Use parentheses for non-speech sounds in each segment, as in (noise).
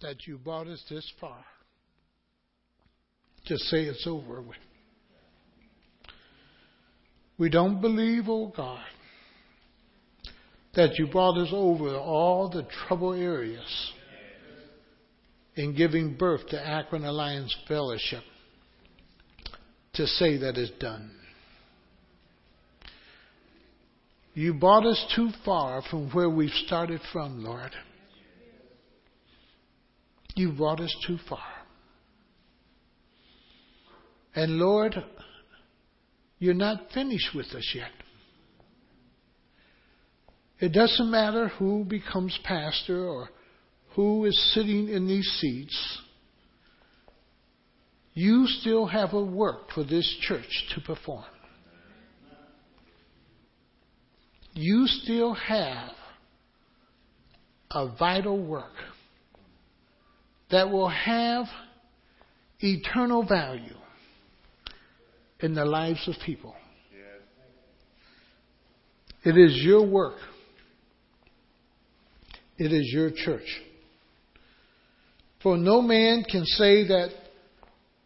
that you brought us this far. Just say it's over with. We don't believe, oh God, that you brought us over all the trouble areas in giving birth to Akron Alliance Fellowship to say that it's done. You brought us too far from where we've started from, Lord. You brought us too far. And Lord, you're not finished with us yet. It doesn't matter who becomes pastor or who is sitting in these seats. You still have a work for this church to perform. You still have a vital work that will have eternal value in the lives of people. It is your work. It is your church. For no man can say that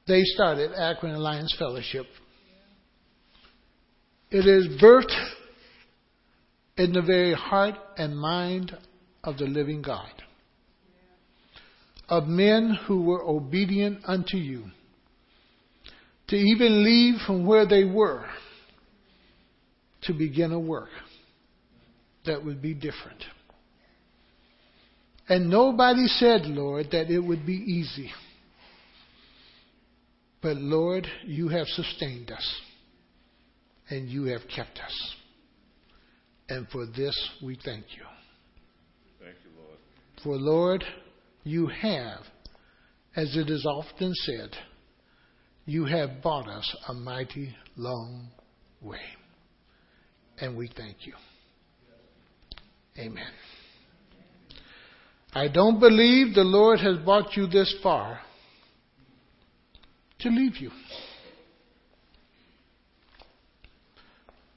they started Akron Alliance Fellowship. It is birthed in the very heart and mind of the living God, of men who were obedient unto you to even leave from where they were to begin a work that would be different. And nobody said, Lord, that it would be easy. But Lord, you have sustained us and you have kept us. And for this we thank you. Thank you, Lord. For Lord, you have, as it is often said, you have brought us a mighty long way. And we thank you. Amen. I don't believe the Lord has brought you this far to leave you.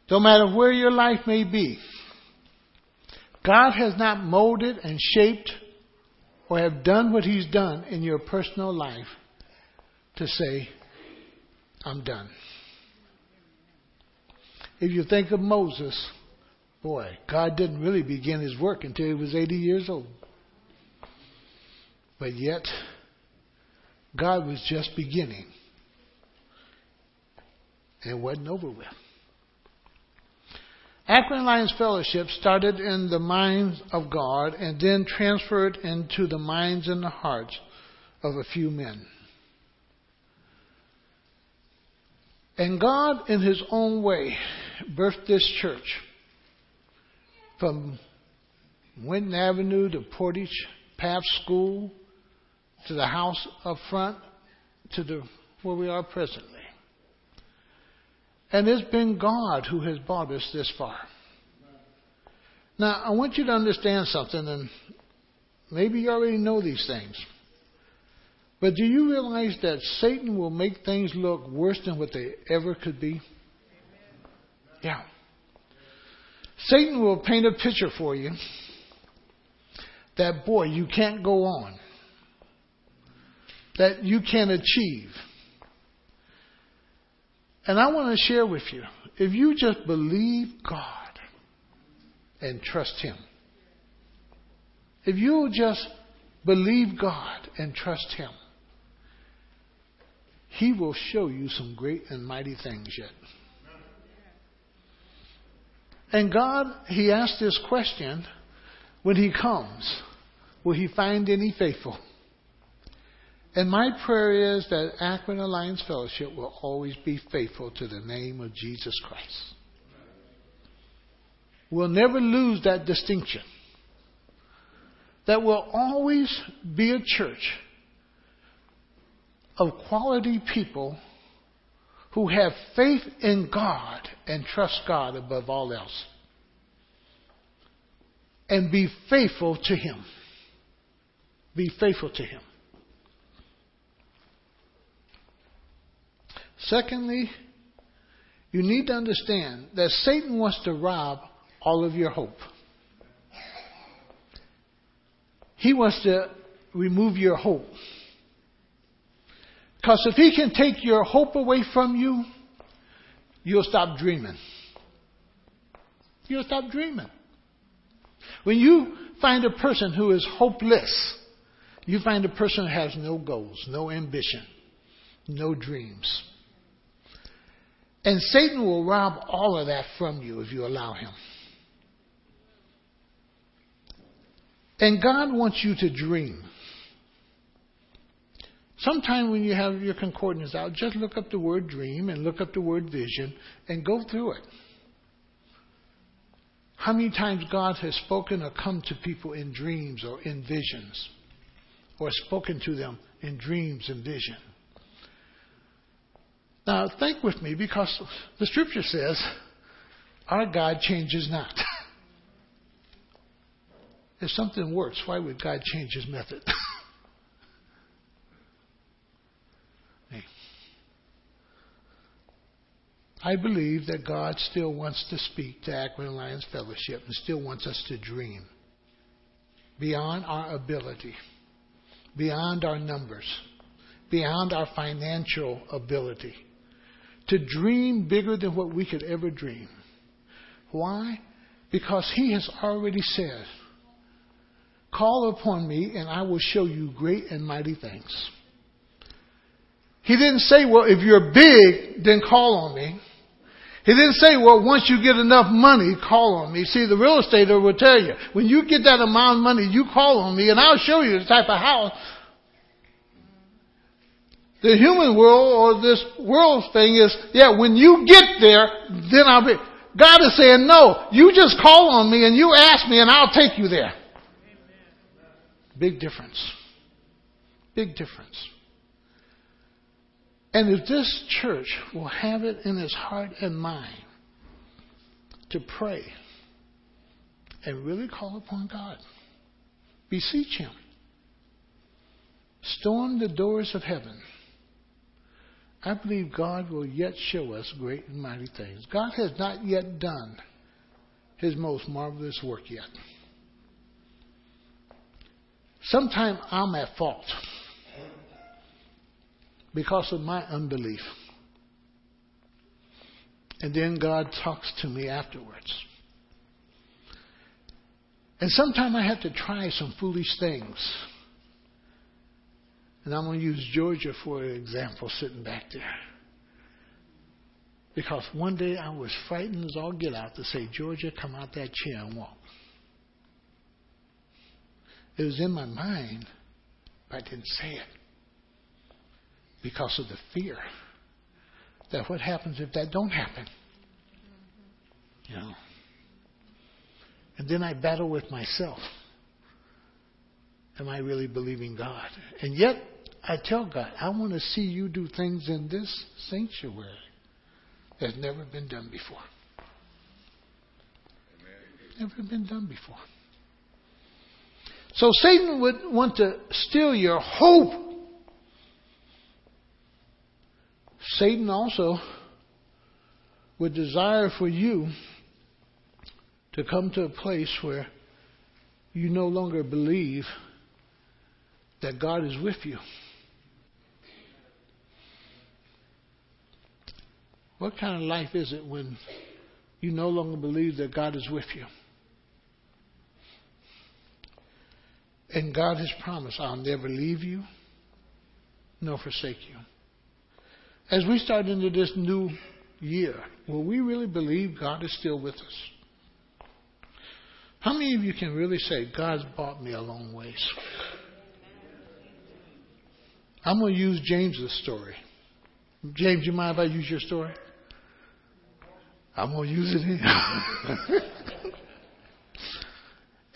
No matter where your life may be, God has not molded and shaped or have done what He's done in your personal life to say, I'm done. If you think of Moses, boy, God didn't really begin his work until he was 80 years old. But yet, God was just beginning. And it wasn't over with. Akron Alliance Fellowship started in the minds of God and then transferred into the minds and the hearts of a few men. And God, in His own way, birthed this church from Winton Avenue to Portage Path School to the house up front to the where we are presently. And it's been God who has brought us this far. Now, I want you to understand something, and maybe you already know these things. But do you realize that Satan will make things look worse than what they ever could be? Yeah. Satan will paint a picture for you that, boy, you can't go on, that you can't achieve. And I want to share with you if you just believe God and trust Him, if you just believe God and trust Him, he will show you some great and mighty things yet. And God, He asked this question when He comes Will He find any faithful? And my prayer is that Akron Alliance Fellowship will always be faithful to the name of Jesus Christ. We'll never lose that distinction. That we'll always be a church of quality people who have faith in God and trust God above all else. And be faithful to Him. Be faithful to Him. Secondly, you need to understand that Satan wants to rob all of your hope. He wants to remove your hope. Because if he can take your hope away from you, you'll stop dreaming. You'll stop dreaming. When you find a person who is hopeless, you find a person who has no goals, no ambition, no dreams. And Satan will rob all of that from you if you allow him. And God wants you to dream. Sometime when you have your concordance out, just look up the word dream and look up the word vision and go through it. How many times God has spoken or come to people in dreams or in visions, or spoken to them in dreams and vision? Now, think with me because the scripture says our God changes not. (laughs) if something works, why would God change his method? (laughs) I believe that God still wants to speak to Akron Alliance Fellowship and still wants us to dream beyond our ability, beyond our numbers, beyond our financial ability, to dream bigger than what we could ever dream. Why? Because He has already said, Call upon me and I will show you great and mighty things. He didn't say, Well, if you're big, then call on me. He didn't say, well, once you get enough money, call on me. See, the real estater will tell you, when you get that amount of money, you call on me and I'll show you the type of house. The human world or this world thing is, yeah, when you get there, then I'll be. God is saying, no, you just call on me and you ask me and I'll take you there. Big difference. Big difference. And if this church will have it in its heart and mind to pray and really call upon God, beseech Him, storm the doors of heaven, I believe God will yet show us great and mighty things. God has not yet done His most marvelous work yet. Sometimes I'm at fault because of my unbelief. And then God talks to me afterwards. And sometimes I have to try some foolish things. And I'm going to use Georgia for an example sitting back there. Because one day I was frightened as all get out to say, Georgia, come out that chair and walk. It was in my mind, but I didn't say it because of the fear that what happens if that don't happen? You know. And then I battle with myself. Am I really believing God? And yet I tell God, I want to see you do things in this sanctuary that's never been done before. Never been done before. So Satan would want to steal your hope Satan also would desire for you to come to a place where you no longer believe that God is with you. What kind of life is it when you no longer believe that God is with you? And God has promised, I'll never leave you nor forsake you. As we start into this new year, will we really believe God is still with us? How many of you can really say, God's brought me a long ways? I'm going to use James's story. James, you mind if I use your story? I'm going to use it here.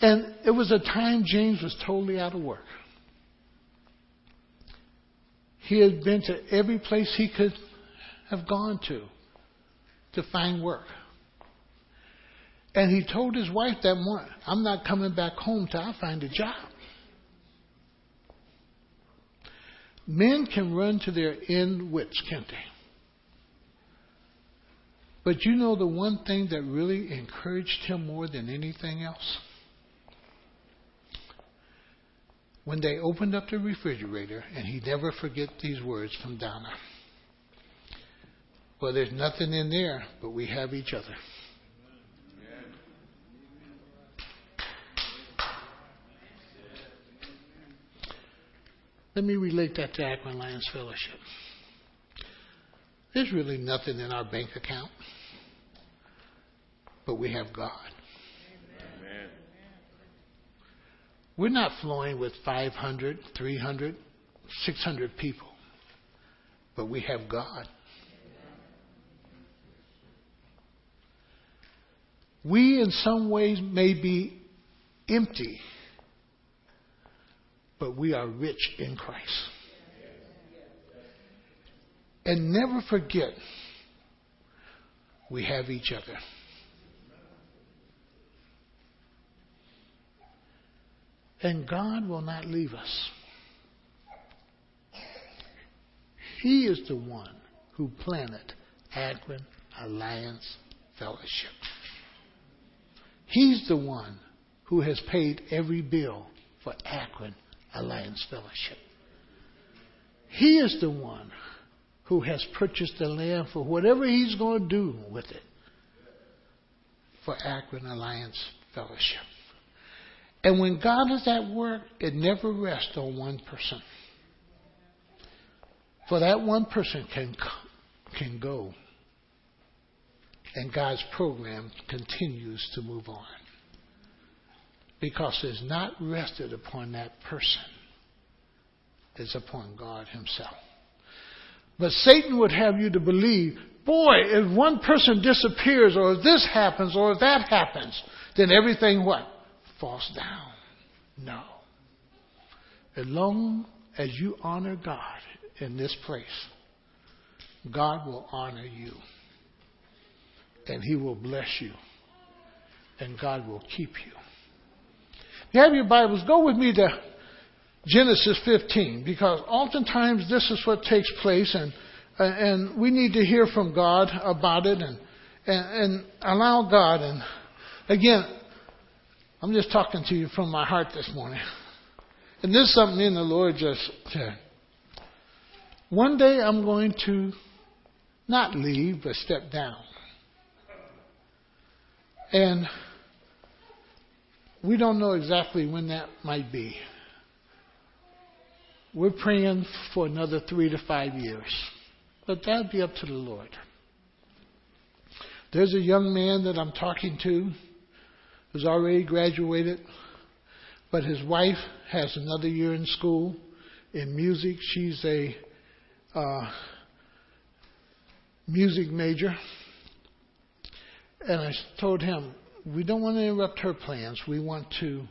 (laughs) and it was a time James was totally out of work. He had been to every place he could have gone to to find work. And he told his wife that morning, I'm not coming back home till I find a job. Men can run to their end wits, can't they? But you know the one thing that really encouraged him more than anything else? when they opened up the refrigerator, and he never forget these words from Donna. Well, there's nothing in there, but we have each other. Let me relate that to Akron Alliance Fellowship. There's really nothing in our bank account, but we have God. Amen. We're not flowing with 500, 300, 600 people, but we have God. We, in some ways, may be empty but we are rich in Christ. And never forget, we have each other. And God will not leave us. He is the one who planted Akron Alliance Fellowship. He's the one who has paid every bill for Akron Alliance Fellowship. He is the one who has purchased the land for whatever he's going to do with it for Akron Alliance Fellowship. And when God is at work, it never rests on one person. For that one person can, can go, and God's program continues to move on because it's not rested upon that person, it's upon God Himself. But Satan would have you to believe, boy, if one person disappears, or if this happens, or if that happens, then everything what? Falls down. No. As long as you honor God in this place, God will honor you. And He will bless you. And God will keep you you have your Bibles, go with me to Genesis 15 because oftentimes this is what takes place and and we need to hear from God about it and and, and allow God and again I'm just talking to you from my heart this morning. And this is something in the Lord just said. One day I'm going to not leave, but step down. And we don't know exactly when that might be. We're praying for another three to five years. But that'd be up to the Lord. There's a young man that I'm talking to who's already graduated, but his wife has another year in school in music. She's a uh, music major. And I told him, we don't want to interrupt her plans. We want to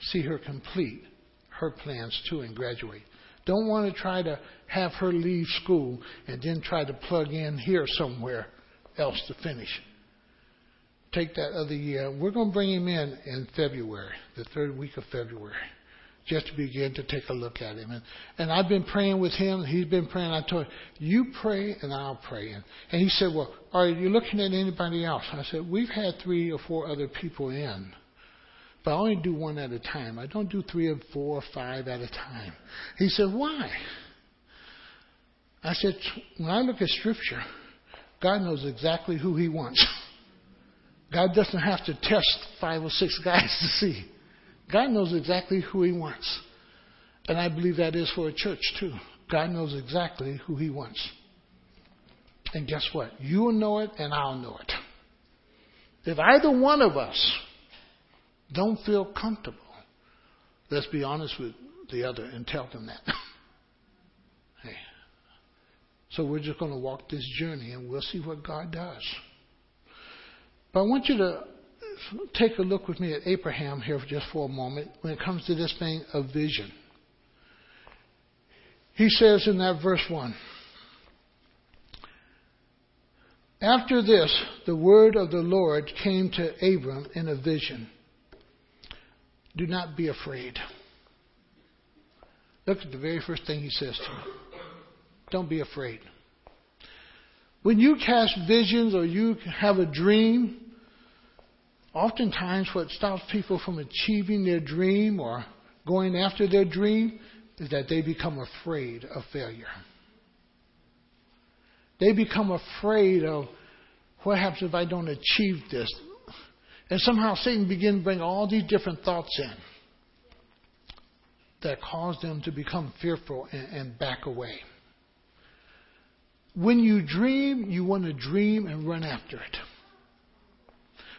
see her complete her plans too and graduate. Don't want to try to have her leave school and then try to plug in here somewhere else to finish. Take that other year. We're going to bring him in in February, the third week of February just to begin to take a look at him. And, and I've been praying with him. He's been praying. I told him, you pray and I'll pray. And, and he said, well, are you looking at anybody else? I said, we've had three or four other people in. But I only do one at a time. I don't do three or four or five at a time. He said, why? I said, when I look at Scripture, God knows exactly who He wants. (laughs) God doesn't have to test five or six guys (laughs) to see. God knows exactly who He wants. And I believe that is for a church too. God knows exactly who He wants. And guess what? You'll know it and I'll know it. If either one of us don't feel comfortable, let's be honest with the other and tell them that. (laughs) hey. So we're just going to walk this journey and we'll see what God does. But I want you to take a look with me at Abraham here for just for a moment when it comes to this thing of vision. He says in that verse 1 After this, the word of the Lord came to Abram in a vision. Do not be afraid. Look at the very first thing he says to me. Don't be afraid. When you cast visions or you have a dream, Oftentimes, what stops people from achieving their dream or going after their dream is that they become afraid of failure. They become afraid of what happens if I don't achieve this? And somehow Satan begins to bring all these different thoughts in that cause them to become fearful and, and back away. When you dream, you want to dream and run after it.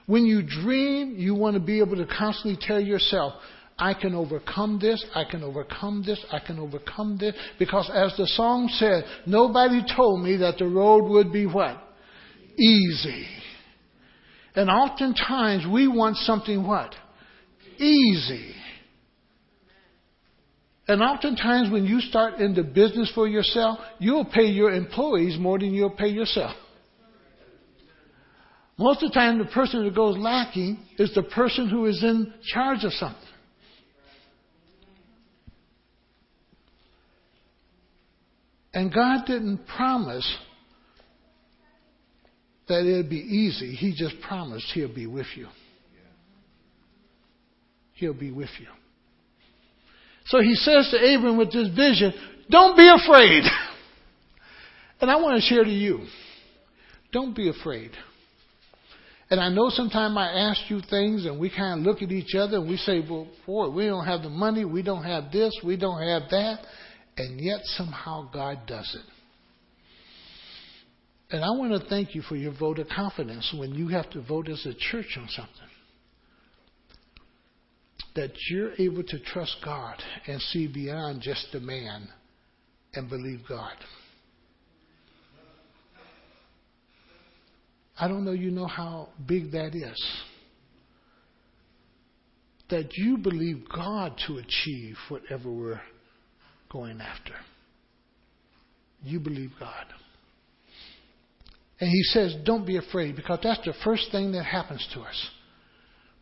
When you dream, you want to be able to constantly tell yourself, I can overcome this, I can overcome this, I can overcome this. Because as the song said, nobody told me that the road would be what? Easy. And oftentimes we want something what? Easy. And oftentimes when you start into business for yourself, you'll pay your employees more than you'll pay yourself. Most of the time, the person that goes lacking is the person who is in charge of something. And God didn't promise that it'd be easy. He just promised He'll be with you. He'll be with you. So he says to Abram with this vision, don't be afraid. (laughs) and I want to share to you, don't be afraid. And I know sometimes I ask you things and we kind of look at each other and we say, well, boy, we don't have the money, we don't have this, we don't have that. And yet somehow God does it. And I want to thank you for your vote of confidence when you have to vote as a church on something. That you're able to trust God and see beyond just the man and believe God. I don't know you know how big that is. That you believe God to achieve whatever we're going after. You believe God. And he says, don't be afraid because that's the first thing that happens to us.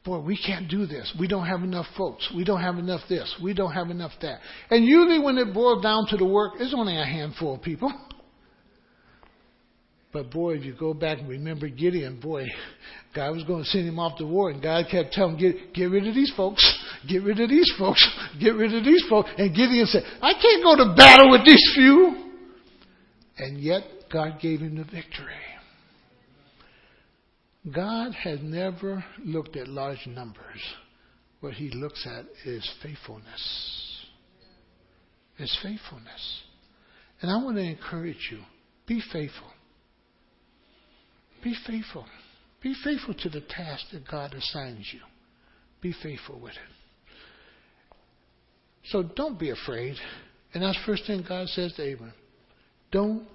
Boy, we can't do this. We don't have enough folks. We don't have enough this. We don't have enough that. And usually when it boils down to the work, it's only a handful of people. But boy, if you go back and remember Gideon, boy, God was going to send him off to war, and God kept telling him, get, get rid of these folks, get rid of these folks, get rid of these folks. And Gideon said, I can't go to battle with these few. And yet, God gave him the victory. God has never looked at large numbers. What he looks at is faithfulness. Is faithfulness. And I want to encourage you be faithful. Be faithful. Be faithful to the task that God assigns you. Be faithful with it. So don't be afraid. And that's the first thing God says to Abram. Don't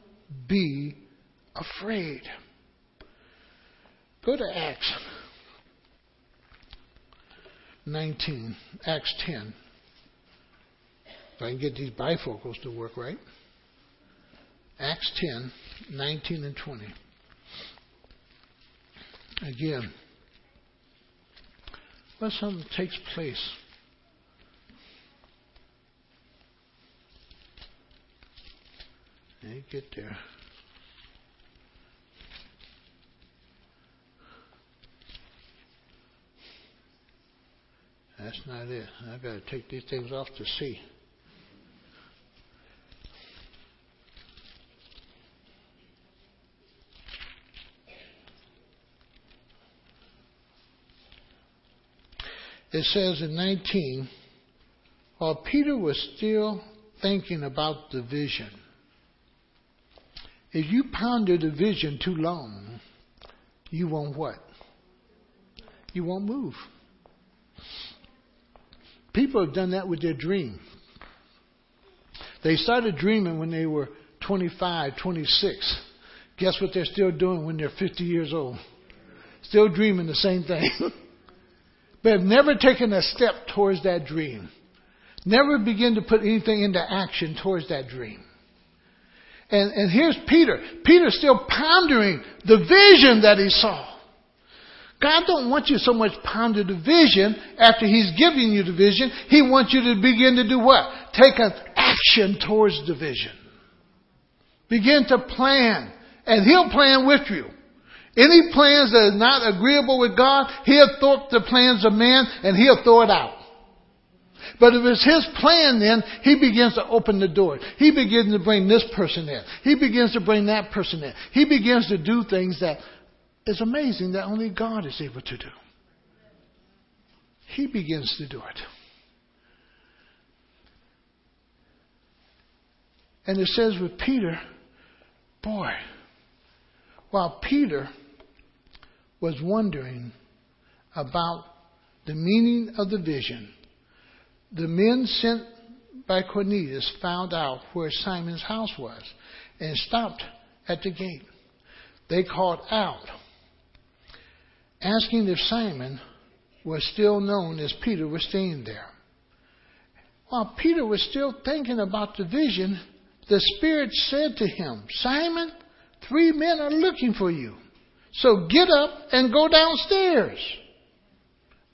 be afraid. Go to Acts 19, Acts 10. If I can get these bifocals to work right. Acts 10, 19 and 20. Again, when something takes place, you get there. That's not it. I've got to take these things off to see. it says in 19, while Peter was still thinking about the vision, if you ponder the vision too long, you won't what? You won't move. People have done that with their dream. They started dreaming when they were 25, 26. Guess what they're still doing when they're 50 years old? Still dreaming the same thing. (laughs) but have never taken a step towards that dream. Never begin to put anything into action towards that dream. And, and here's Peter. Peter's still pondering the vision that he saw. God don't want you so much ponder the vision after He's giving you the vision. He wants you to begin to do what? Take an action towards the vision. Begin to plan. And He'll plan with you. Any plans that are not agreeable with God, He'll thwart the plans of man and He'll throw it out. But if it's his plan, then he begins to open the door. He begins to bring this person in. He begins to bring that person in. He begins to do things that is amazing that only God is able to do. He begins to do it. And it says with Peter, boy, while Peter was wondering about the meaning of the vision, the men sent by Cornelius found out where Simon's house was and stopped at the gate. They called out, asking if Simon was still known as Peter was staying there. While Peter was still thinking about the vision, the Spirit said to him, Simon, three men are looking for you. So get up and go downstairs.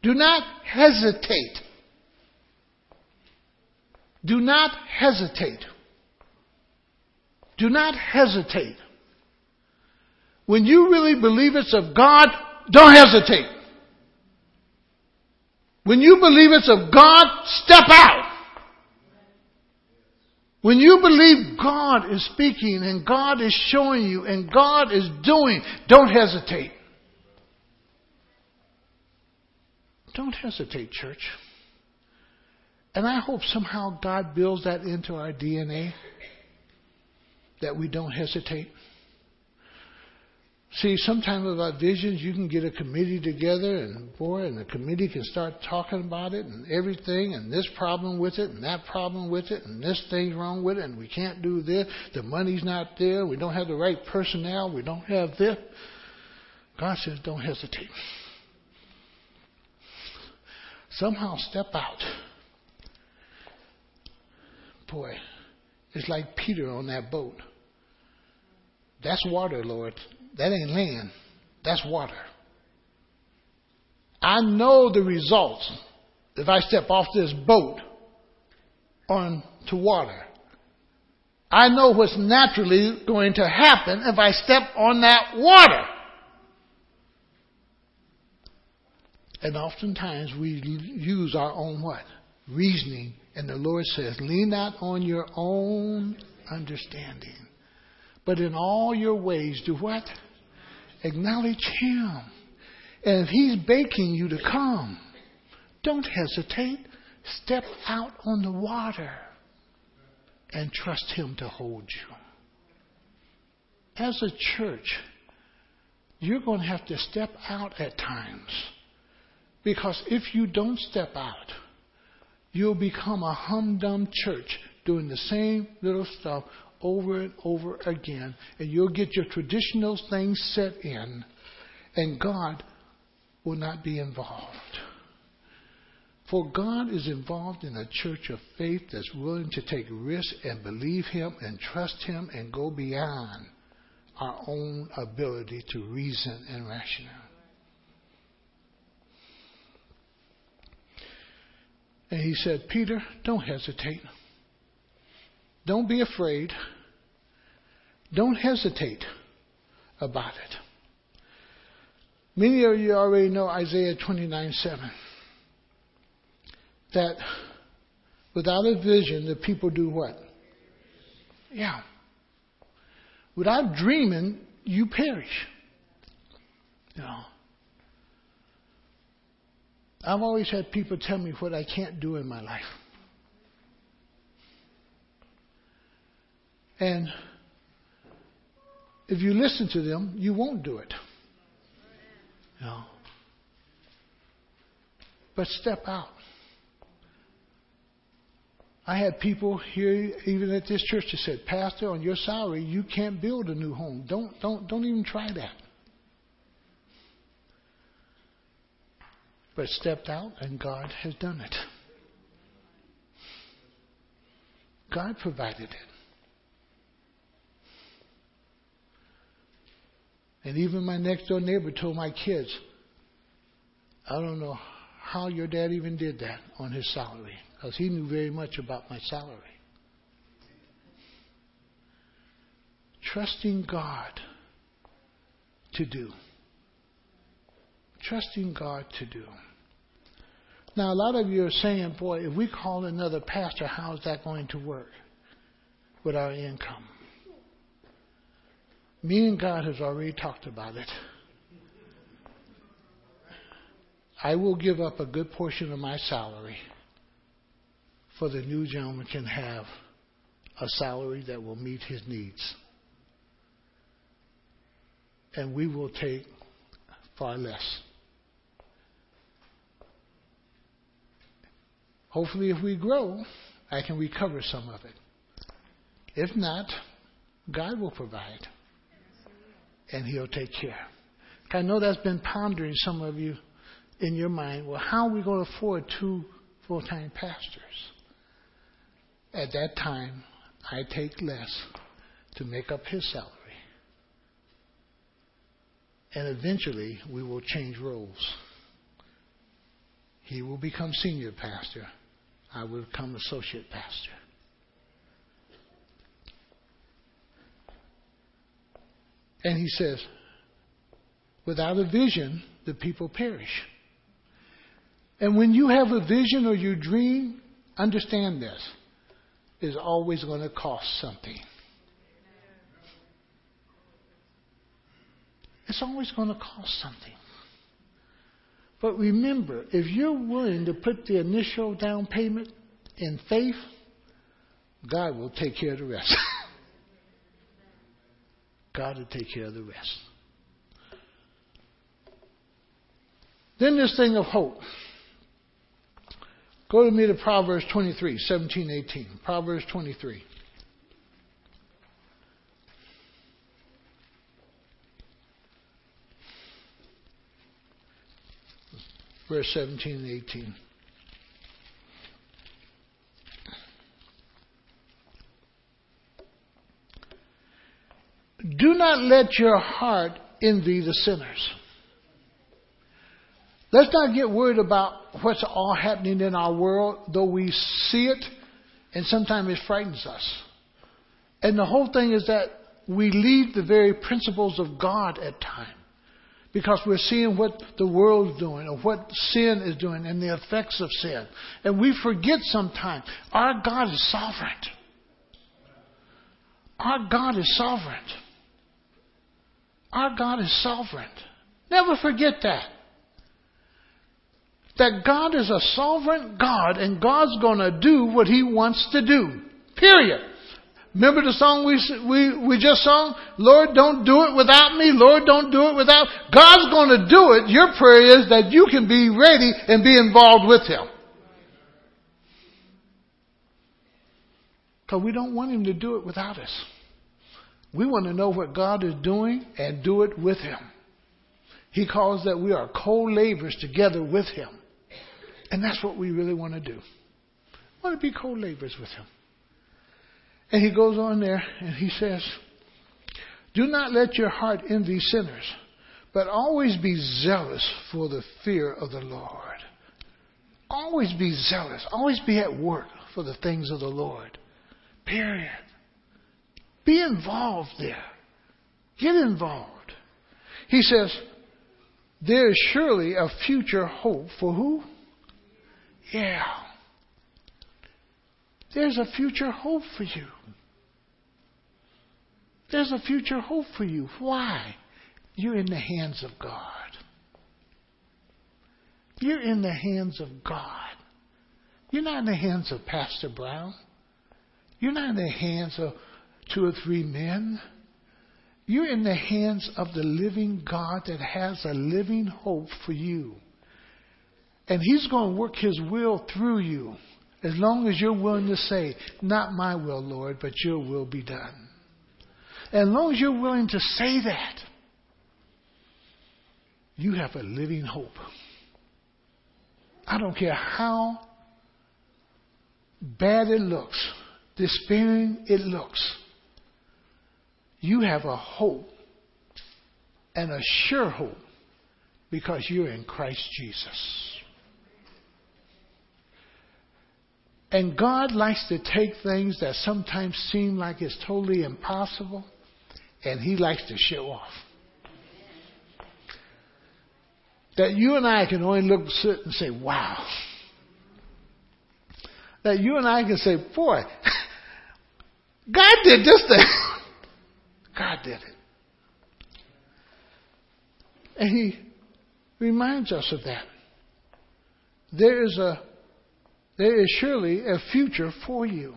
Do not hesitate. Do not hesitate. Do not hesitate. When you really believe it's of God, don't hesitate. When you believe it's of God, step out. When you believe God is speaking and God is showing you and God is doing, don't hesitate. Don't hesitate, church. And I hope somehow God builds that into our DNA that we don't hesitate. See, sometimes about visions, you can get a committee together, and boy, and the committee can start talking about it and everything, and this problem with it, and that problem with it, and this thing's wrong with it, and we can't do this. The money's not there. We don't have the right personnel. We don't have this. God says, don't hesitate. Somehow step out. Boy, it's like Peter on that boat. That's water, Lord. That ain't land. That's water. I know the results if I step off this boat onto water. I know what's naturally going to happen if I step on that water. And oftentimes we use our own what? Reasoning. And the Lord says, lean not on your own understanding. But in all your ways, do what? Acknowledge Him. And if He's begging you to come, don't hesitate. Step out on the water and trust Him to hold you. As a church, you're going to have to step out at times. Because if you don't step out, you'll become a humdum church doing the same little stuff over and over again, and you'll get your traditional things set in, and God will not be involved. For God is involved in a church of faith that's willing to take risks and believe Him and trust Him and go beyond our own ability to reason and rationale. And he said, Peter, don't hesitate. Don't be afraid. Don't hesitate about it. Many of you already know Isaiah 29 7. That without a vision, the people do what? Yeah. Without dreaming, you perish. You know. I've always had people tell me what I can't do in my life. And if you listen to them, you won't do it. Know. But step out. I had people here, even at this church, that said, "Pastor, on your salary, you can't build a new home. Don't, don't, don't even try that." But stepped out, and God has done it. God provided it. And even my next door neighbor told my kids, I don't know how your dad even did that on his salary, because he knew very much about my salary. Trusting God to do. Trusting God to do. Now, a lot of you are saying, boy, if we call another pastor, how is that going to work with our income? Me and God has already talked about it. I will give up a good portion of my salary for the new gentleman can have a salary that will meet his needs. And we will take far less. Hopefully, if we grow, I can recover some of it. If not, God will provide. And He'll take care. I know that's been pondering some of you in your mind. Well, how are we going to afford two full time pastors? At that time, I take less to make up his salary. And eventually, we will change roles. He will become senior pastor. I will become associate pastor. And he says, without a vision, the people perish. And when you have a vision or you dream, understand this. It's always going to cost something. It's always going to cost something. But remember, if you're willing to put the initial down payment in faith, God will take care of the rest. (laughs) God will take care of the rest. Then this thing of hope. Go to me to Proverbs 23, 17, 18. Proverbs 23. verse 17 and 18. Do not let your heart envy the sinners. Let's not get worried about what's all happening in our world, though we see it, and sometimes it frightens us. And the whole thing is that we leave the very principles of God at times because we're seeing what the world's doing or what sin is doing and the effects of sin. And we forget sometimes our God is sovereign. Our God is sovereign. Our God is sovereign. Never forget that. That God is a sovereign God and God's going to do what He wants to do. Period. Remember the song we, we, we just sung? Lord, don't do it without me. Lord, don't do it without. God's going to do it. Your prayer is that you can be ready and be involved with Him. Because we don't want Him to do it without us. We want to know what God is doing and do it with Him. He calls that we are co-laborers together with Him. And that's what we really want to do. We want to be co-laborers with Him. And he goes on there and he says, Do not let your heart envy sinners, but always be zealous for the fear of the Lord. Always be zealous. Always be at work for the things of the Lord. Period. Be involved there. Get involved. He says, There is surely a future hope for who? Yeah. There's a future hope for you. There's a future hope for you. Why? You're in the hands of God. You're in the hands of God. You're not in the hands of Pastor Brown. You're not in the hands of two or three men. You're in the hands of the living God that has a living hope for you. And He's going to work His will through you. As long as you're willing to say, Not my will, Lord, but your will be done. And as long as you're willing to say that, you have a living hope. I don't care how bad it looks, despairing it looks. You have a hope and a sure hope because you're in Christ Jesus. And God likes to take things that sometimes seem like it's totally impossible, and He likes to show off. That you and I can only look and say, wow, that you and I can say, boy, (laughs) God did this thing. God did it. And he reminds us of that. There is a there is surely a future for you.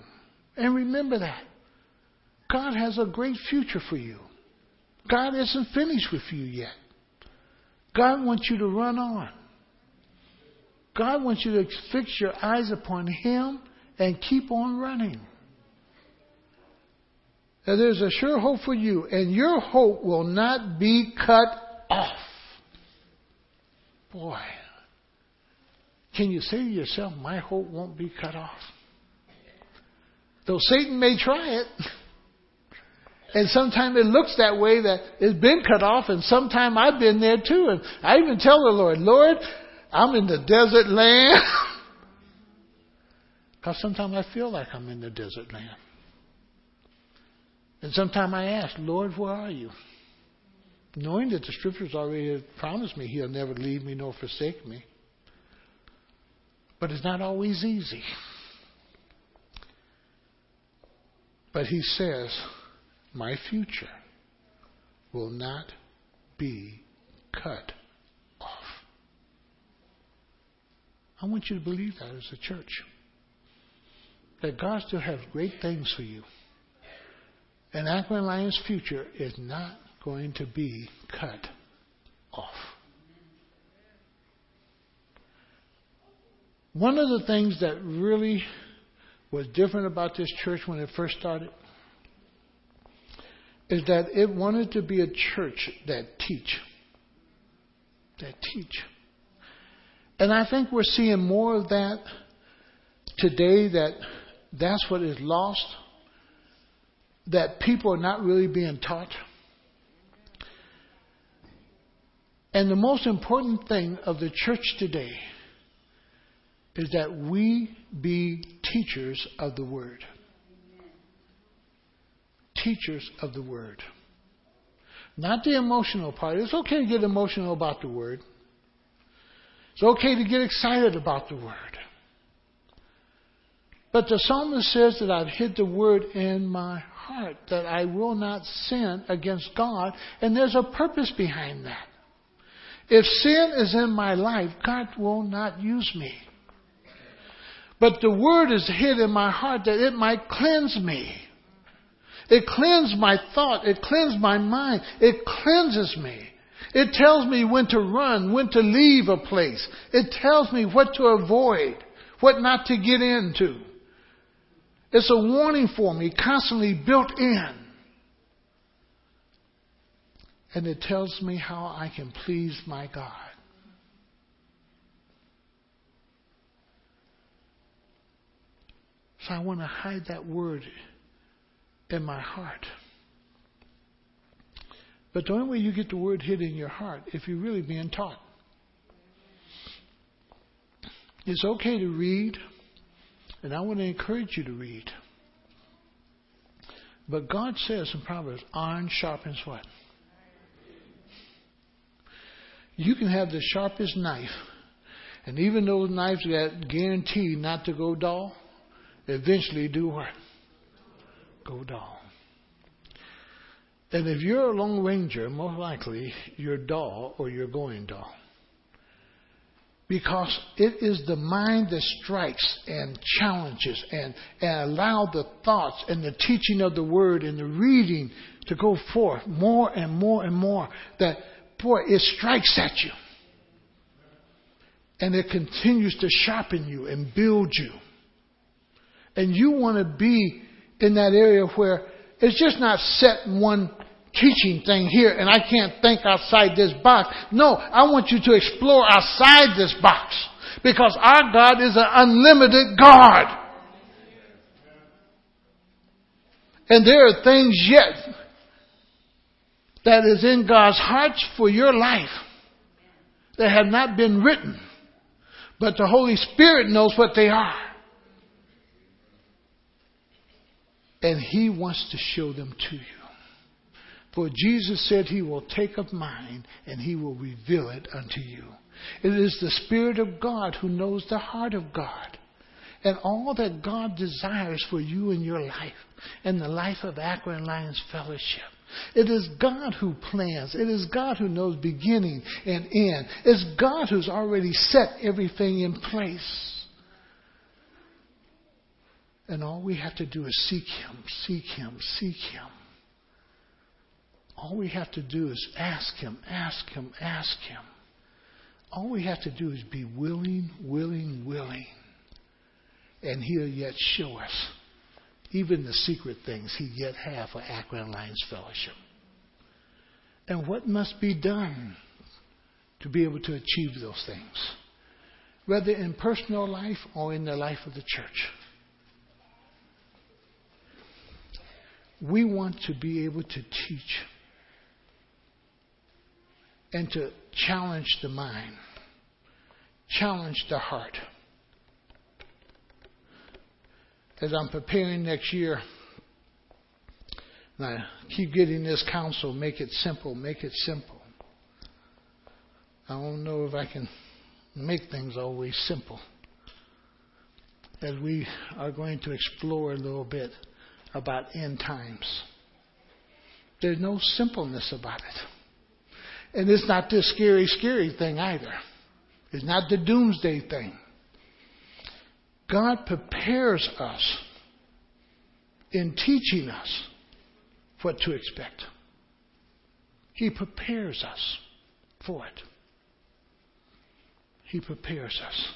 And remember that. God has a great future for you. God isn't finished with you yet. God wants you to run on. God wants you to fix your eyes upon Him and keep on running. And there's a sure hope for you, and your hope will not be cut off. Boy, can you say to yourself, my hope won't be cut off? Though Satan may try it. And sometimes it looks that way that it's been cut off, and sometimes I've been there too. And I even tell the Lord, Lord, I'm in the desert land. (laughs) Because sometimes I feel like I'm in the desert land. And sometimes I ask, Lord, where are you? Knowing that the scriptures already have promised me he'll never leave me nor forsake me. But it's not always easy. But he says, My future will not be cut off. I want you to believe that as a church. That God still has great things for you. And Akron Alliance's future is not going to be cut off. One of the things that really was different about this church when it first started is that it wanted to be a church that teach. That teach. And I think we're seeing more of that today that that's what is lost. That people are not really being taught. And the most important thing of the church today is that we be teachers of the Word. Teachers of the Word. Not the emotional part. It's okay to get emotional about the Word. It's okay to get excited about the Word. But the psalmist says that I've hid the Word in my heart, that I will not sin against God, and there's a purpose behind that. If sin is in my life, God will not use me. But the word is hid in my heart that it might cleanse me. It cleanses my thought. It cleanses my mind. It cleanses me. It tells me when to run, when to leave a place. It tells me what to avoid, what not to get into. It's a warning for me, constantly built in. And it tells me how I can please my God. So I want to hide that word in my heart. But the only way you get the word hid in your heart if you're really being taught. It's okay to read, and I want to encourage you to read. But God says in Proverbs, iron sharpens what? You can have the sharpest knife, and even those knives that guaranteed not to go dull, eventually do what? Go dull. And if you're a Lone Ranger, most likely you're dull or you're going dull. Because it is the mind that strikes and challenges and, and allow the thoughts and the teaching of the word and the reading to go forth more and more and more that, boy, it strikes at you. And it continues to sharpen you and build you. And you want to be in that area where it's just not set one teaching thing here and I can't think outside this box. No, I want you to explore outside this box because our God is an unlimited God. And there are things yet that is in God's heart for your life that have not been written, but the Holy Spirit knows what they are. And He wants to show them to you. For Jesus said He will take up mine and He will reveal it unto you. It is the Spirit of God who knows the heart of God. and all that God desires for you in your life and the life of Akron Alliance Fellowship. It is God who plans. It is God who knows beginning and end. It's God who's already set everything in place. And all we have to do is seek Him, seek Him, seek Him. All we have to do is ask Him, ask Him, ask Him. All we have to do is be willing, willing, willing. And He'll yet show us even the secret things He yet have for Akron Alliance Fellowship. And what must be done to be able to achieve those things, whether in personal life or in the life of the church. We want to be able to teach and to challenge the mind, challenge the heart. As I'm preparing next year, and I keep getting this counsel make it simple, make it simple. I don't know if I can make things always simple. As we are going to explore a little bit about end times. There's no simpleness about it. And it's not this scary, scary thing either. It's not the doomsday thing. God prepares us in teaching us what to expect. He prepares us for it. He prepares us.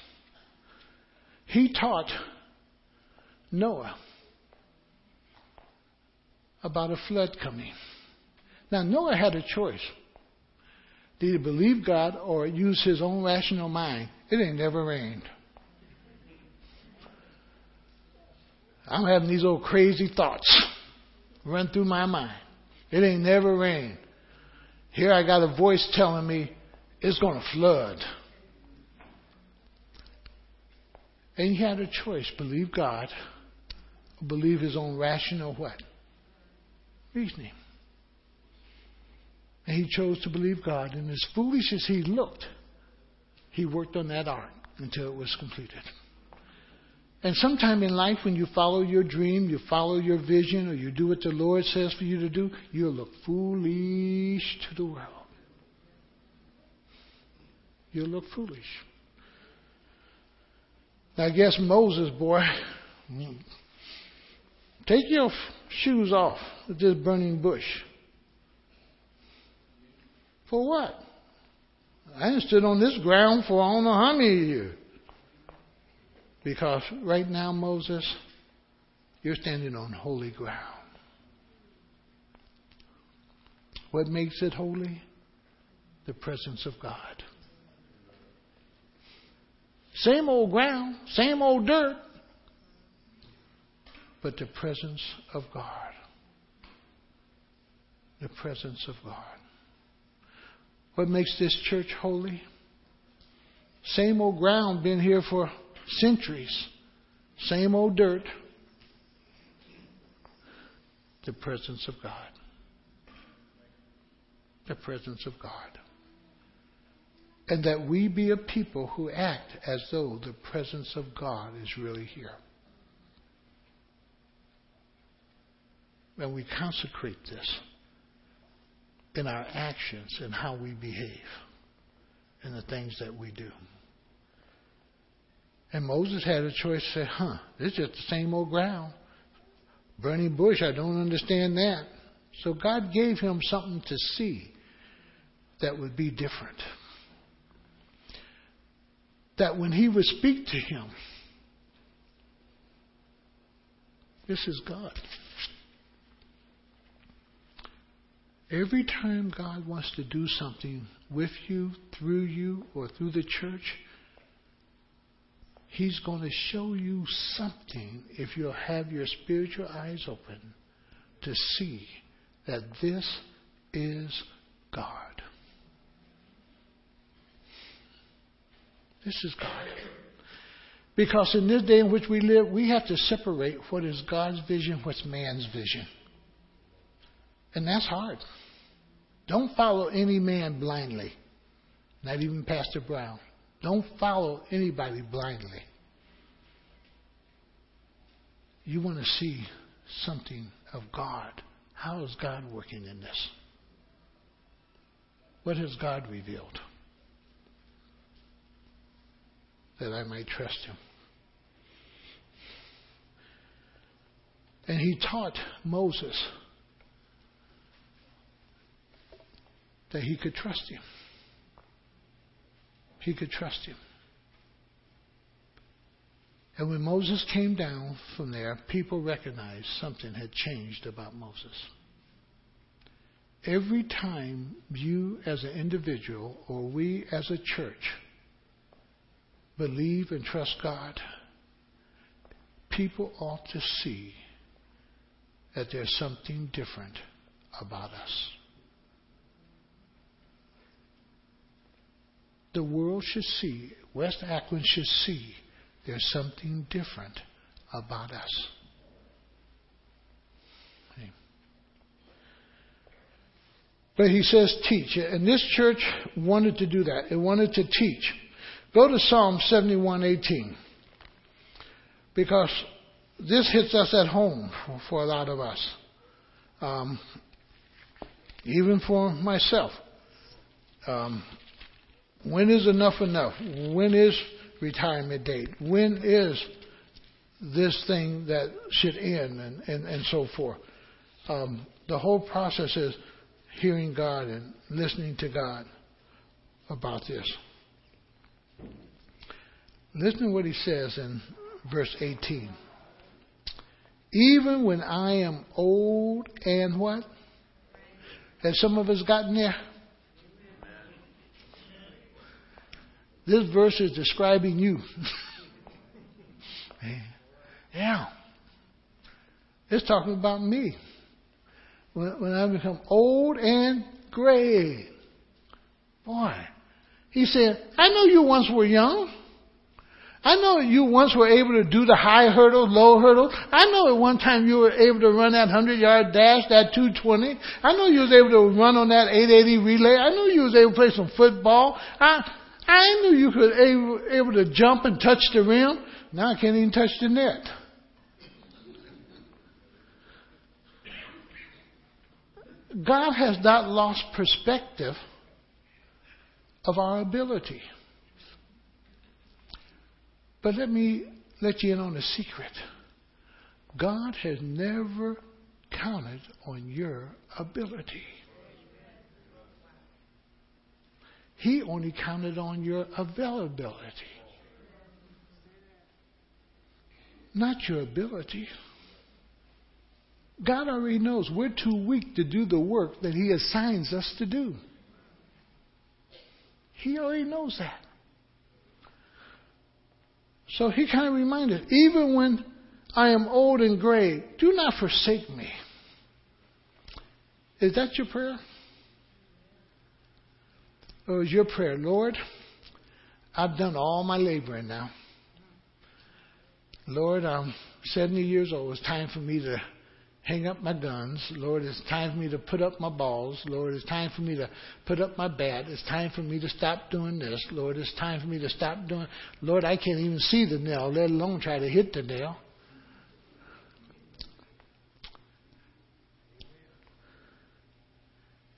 He taught Noah about a flood coming. Now, Noah had a choice. Did he believe God or use his own rational mind? It ain't never rained. I'm having these old crazy thoughts run through my mind. It ain't never rained. Here I got a voice telling me it's going to flood. And he had a choice believe God or believe his own rational what? reasoning. And he chose to believe God. And as foolish as he looked, he worked on that ark until it was completed. And sometime in life, when you follow your dream, you follow your vision, or you do what the Lord says for you to do, you'll look foolish to the world. You'll look foolish. I guess Moses, boy, Take your shoes off this burning bush. For what? I ain't stood on this ground for I don't know how many years. Because right now, Moses, you're standing on holy ground. What makes it holy? The presence of God. Same old ground, same old dirt, but the presence of God. The presence of God. What makes this church holy? Same old ground, been here for centuries. Same old dirt. The presence of God. The presence of God. And that we be a people who act as though the presence of God is really here. and we consecrate this in our actions and how we behave and the things that we do. And Moses had a choice to say, huh, this is just the same old ground. Burning bush, I don't understand that. So God gave him something to see that would be different. That when he would speak to him, this is God. Every time God wants to do something with you, through you, or through the church, He's going to show you something if you'll have your spiritual eyes open to see that this is God. This is God. Because in this day in which we live, we have to separate what is God's vision, what's man's vision. And that's hard. Don't follow any man blindly, not even Pastor Brown. Don't follow anybody blindly. you want to see something of God. How is God working in this? What has God revealed? That I might trust Him. And He taught Moses that he could trust Him. He could trust Him. And when Moses came down from there, people recognized something had changed about Moses. Every time you as an individual or we as a church believe and trust God, people ought to see that there's something different about us. The world should see, West Akron should see there's something different about us. But he says teach. And this church wanted to do that. It wanted to teach. Go to Psalm 71:18. Because this hits us at home for a lot of us. Um, even for myself. Um, when is enough enough? When is retirement date? When is this thing that should end and, and, and so forth? Um, the whole process is hearing God and listening to God about this. Listen to what he says in verse 18. Even when I am old and what? Have some of us gotten there? This verse is describing you. (laughs) yeah. It's talking about me. When, when I become old and gray. Boy. He said, I know you once were young. I know you once were able to do the high hurdle, low hurdle. I know at one time you were able to run that 100 yard dash, that 220. I know you was able to run on that 880 relay. I know you was able to play some football. I, I knew you could able, able to jump and touch the rim. Now I can't even touch the net. God has not lost perspective of our ability. But let me let you in on a secret. God has never counted on your ability. He only counted on your availability, not your ability. God already knows we're too weak to do the work that He assigns us to do. He already knows that. So He kind of reminded, even when I am old and gray, do not forsake me. Is that your prayer? Oh, it was your prayer, Lord, I've done all my laboring now. Lord, I'm 70 years old. It's time for me to hang up my guns. Lord, it's time for me to put up my balls. Lord, it's time for me to put up my bat. It's time for me to stop doing this. Lord, it's time for me to stop doing. Lord, I can't even see the nail, let alone try to hit the nail.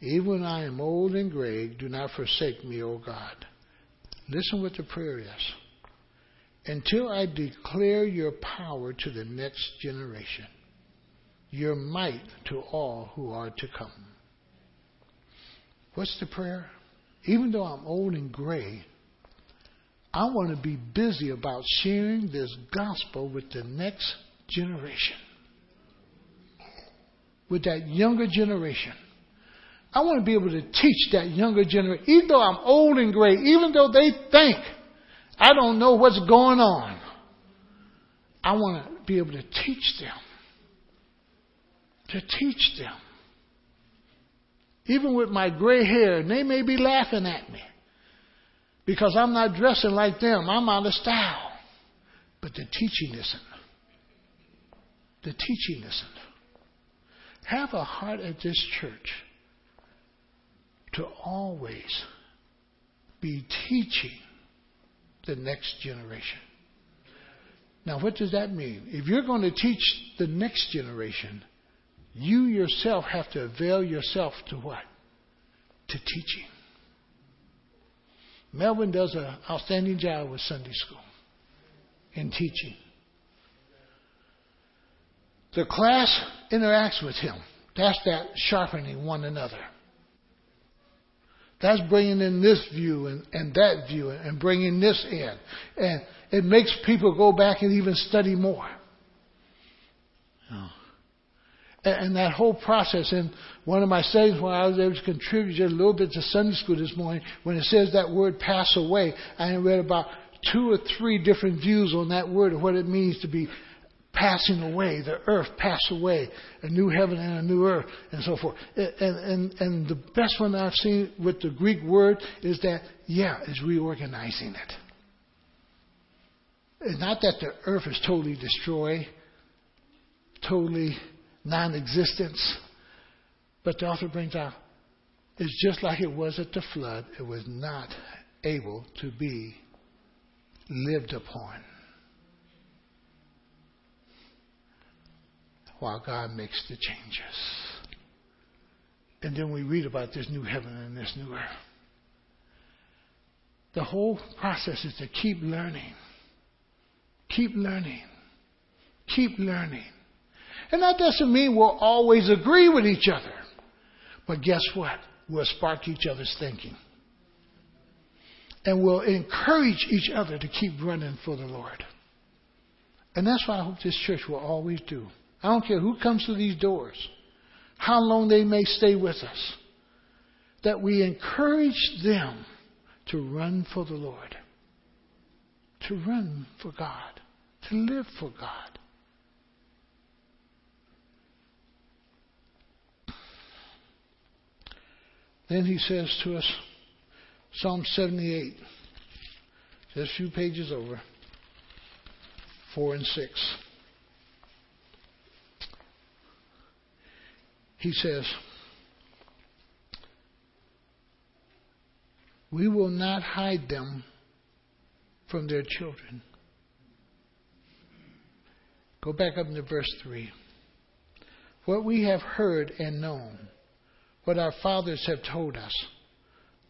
Even when I am old and gray, do not forsake me, O God. Listen what the prayer is. Until I declare your power to the next generation, your might to all who are to come. What's the prayer? Even though I'm old and gray, I want to be busy about sharing this gospel with the next generation, with that younger generation. I want to be able to teach that younger generation, even though I'm old and gray, even though they think I don't know what's going on. I want to be able to teach them. To teach them. Even with my gray hair, and they may be laughing at me because I'm not dressing like them. I'm out of style. But the teaching isn't. The teaching isn't. Have a heart at this church to always be teaching the next generation. Now, what does that mean? If you're going to teach the next generation, you yourself have to avail yourself to what? To teaching. Melvin does an outstanding job with Sunday school in teaching. The class interacts with him. That's that sharpening one another. That's bringing in this view and, and that view and bringing this in. And it makes people go back and even study more. Oh. And, and that whole process, and one of my studies when I was able to contribute just a little bit to Sunday school this morning, when it says that word pass away, I read about two or three different views on that word and what it means to be passing away, the earth pass away, a new heaven and a new earth, and so forth. And, and, and the best one I've seen with the Greek word is that, yeah, is reorganizing it. It's not that the earth is totally destroyed, totally non existence, but the author brings out it's just like it was at the flood, it was not able to be lived upon. While God makes the changes. And then we read about this new heaven and this new earth. The whole process is to keep learning. Keep learning. Keep learning. And that doesn't mean we'll always agree with each other. But guess what? We'll spark each other's thinking. And we'll encourage each other to keep running for the Lord. And that's what I hope this church will always do. I don't care who comes to these doors, how long they may stay with us, that we encourage them to run for the Lord, to run for God, to live for God. Then he says to us, Psalm 78, just a few pages over, 4 and 6. He says, We will not hide them from their children. Go back up to verse 3. What we have heard and known, what our fathers have told us,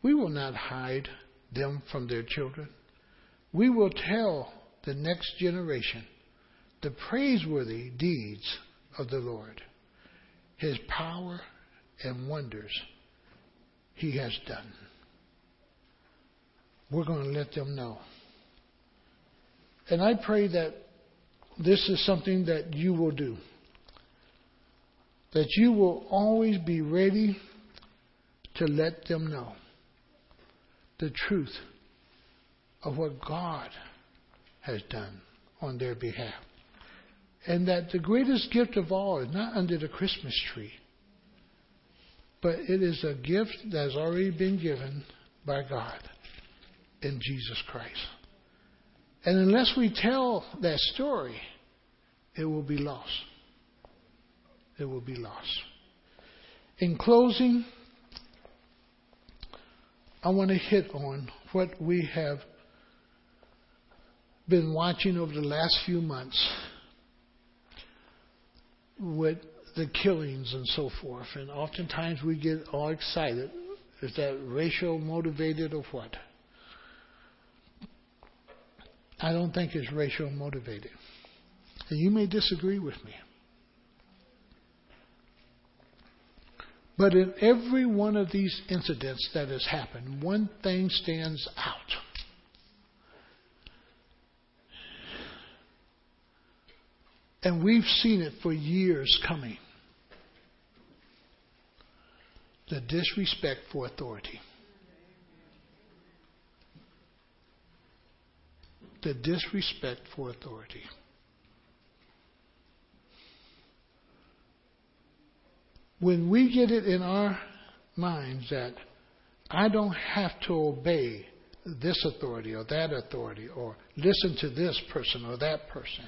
we will not hide them from their children. We will tell the next generation the praiseworthy deeds of the Lord his power and wonders he has done. We're going to let them know. And I pray that this is something that you will do. That you will always be ready to let them know the truth of what God has done on their behalf. And that the greatest gift of all is not under the Christmas tree, but it is a gift that has already been given by God in Jesus Christ. And unless we tell that story, it will be lost. It will be lost. In closing, I want to hit on what we have been watching over the last few months with the killings and so forth. And oftentimes we get all excited. Is that racial motivated or what? I don't think it's racial motivated. And you may disagree with me. But in every one of these incidents that has happened, one thing stands out. And we've seen it for years coming. The disrespect for authority. The disrespect for authority. When we get it in our minds that I don't have to obey this authority or that authority or listen to this person or that person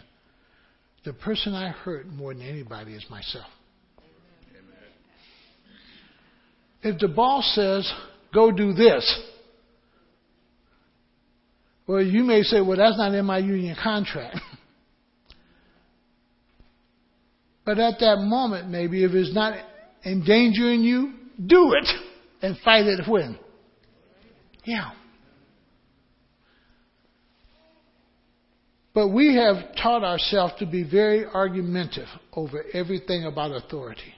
the person I hurt more than anybody is myself. Amen. If the boss says, go do this, well, you may say, well, that's not in my union contract. (laughs) but at that moment, maybe, if it's not endangering you, do it and fight it when. Yeah. But we have taught ourselves to be very argumentative over everything about authority.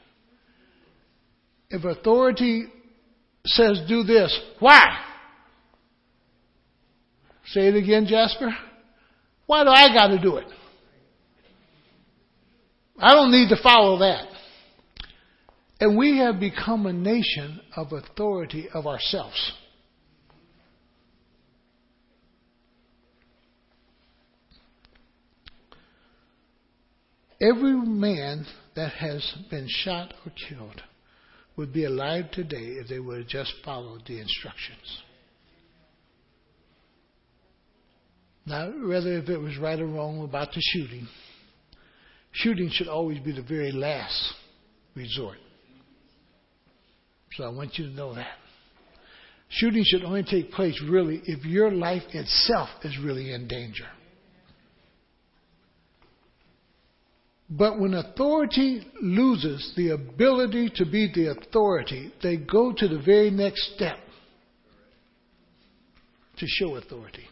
If authority says do this, why? Say it again, Jasper. Why do I got to do it? I don't need to follow that. And we have become a nation of authority of ourselves. Every man that has been shot or killed would be alive today if they would have just followed the instructions. Now, whether if it was right or wrong about the shooting, shooting should always be the very last resort. So I want you to know that. Shooting should only take place really if your life itself is really in danger. But when authority loses the ability to be the authority, they go to the very next step to show authority.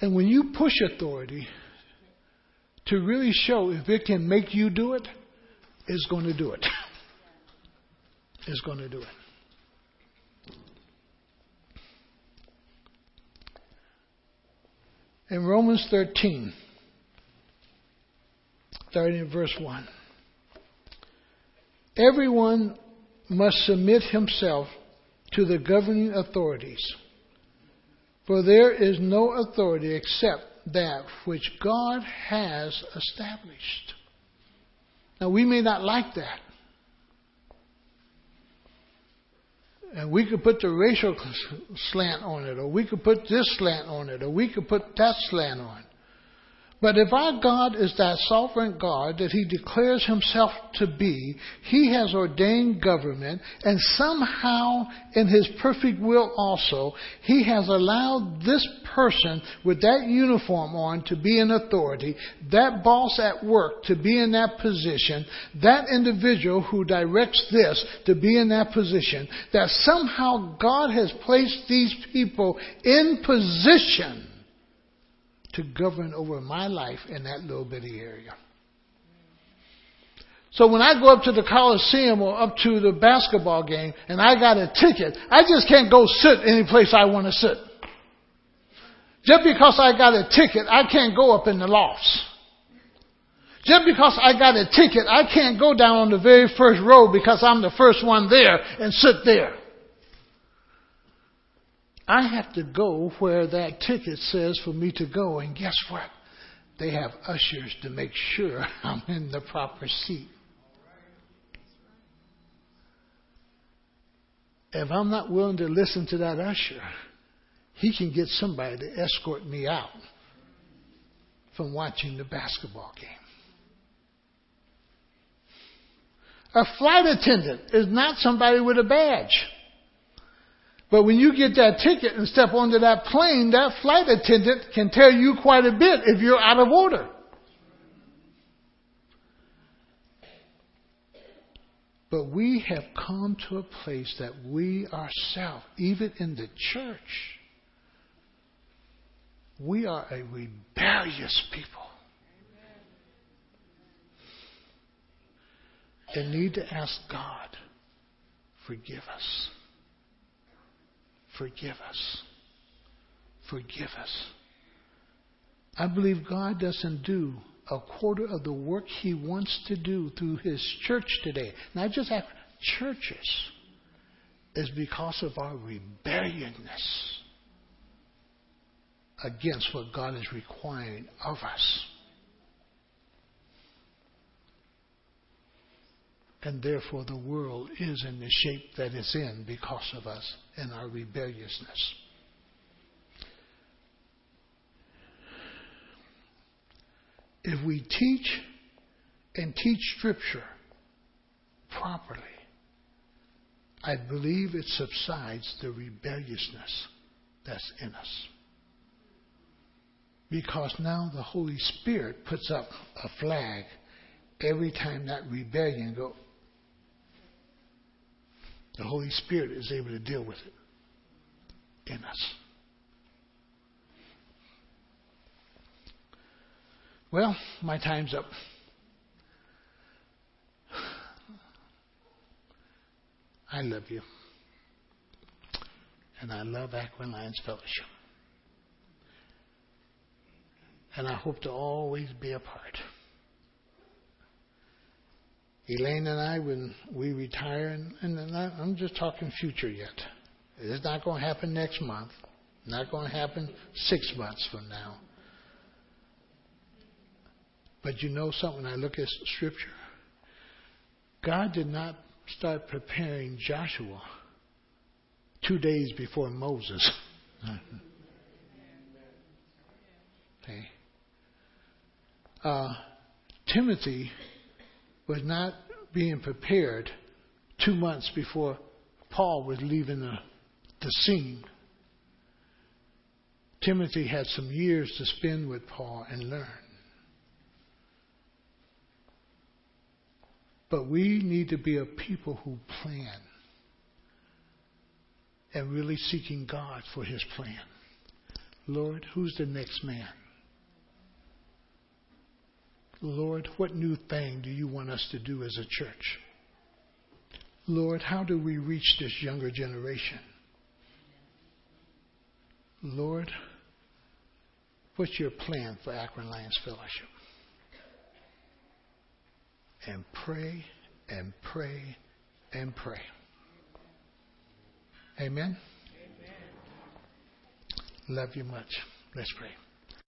And when you push authority to really show if it can make you do it, it's going to do it. It's going to do it. In Romans 13, starting in verse 1. Everyone must submit himself to the governing authorities, for there is no authority except that which God has established. Now, we may not like that. And we could put the racial slant on it, or we could put this slant on it, or we could put that slant on. But if our God is that sovereign God that He declares Himself to be, He has ordained government, and somehow in His perfect will also, He has allowed this person with that uniform on to be in authority, that boss at work to be in that position, that individual who directs this to be in that position, that somehow God has placed these people in position to govern over my life in that little bitty area. So when I go up to the Coliseum or up to the basketball game and I got a ticket, I just can't go sit any place I want to sit. Just because I got a ticket, I can't go up in the lofts. Just because I got a ticket, I can't go down on the very first row because I'm the first one there and sit there. I have to go where that ticket says for me to go, and guess what? They have ushers to make sure (laughs) I'm in the proper seat. If I'm not willing to listen to that usher, he can get somebody to escort me out from watching the basketball game. A flight attendant is not somebody with a badge. But when you get that ticket and step onto that plane, that flight attendant can tell you quite a bit if you're out of order. But we have come to a place that we ourselves, even in the church, we are a rebellious people. Amen. And need to ask God, forgive us. Forgive us. Forgive us. I believe God doesn't do a quarter of the work He wants to do through His church today, not just at churches, is because of our rebelliousness against what God is requiring of us. And therefore, the world is in the shape that it's in because of us and our rebelliousness. If we teach and teach Scripture properly, I believe it subsides the rebelliousness that's in us. Because now the Holy Spirit puts up a flag every time that rebellion goes. The Holy Spirit is able to deal with it in us. Well, my time's up. I love you. And I love Akron Alliance Fellowship. And I hope to always be a part. Elaine and I, when we retire, and, and I'm just talking future yet. It's not going to happen next month. Not going to happen six months from now. But you know something, I look at Scripture. God did not start preparing Joshua two days before Moses. (laughs) okay. Uh, Timothy was not being prepared two months before Paul was leaving the, the scene. Timothy had some years to spend with Paul and learn. But we need to be a people who plan and really seeking God for his plan. Lord, who's the next man? Lord, what new thing do you want us to do as a church? Lord, how do we reach this younger generation? Lord, what's your plan for Akron Alliance Fellowship? and pray and pray and pray. Amen? Amen. Love you much. Let's pray.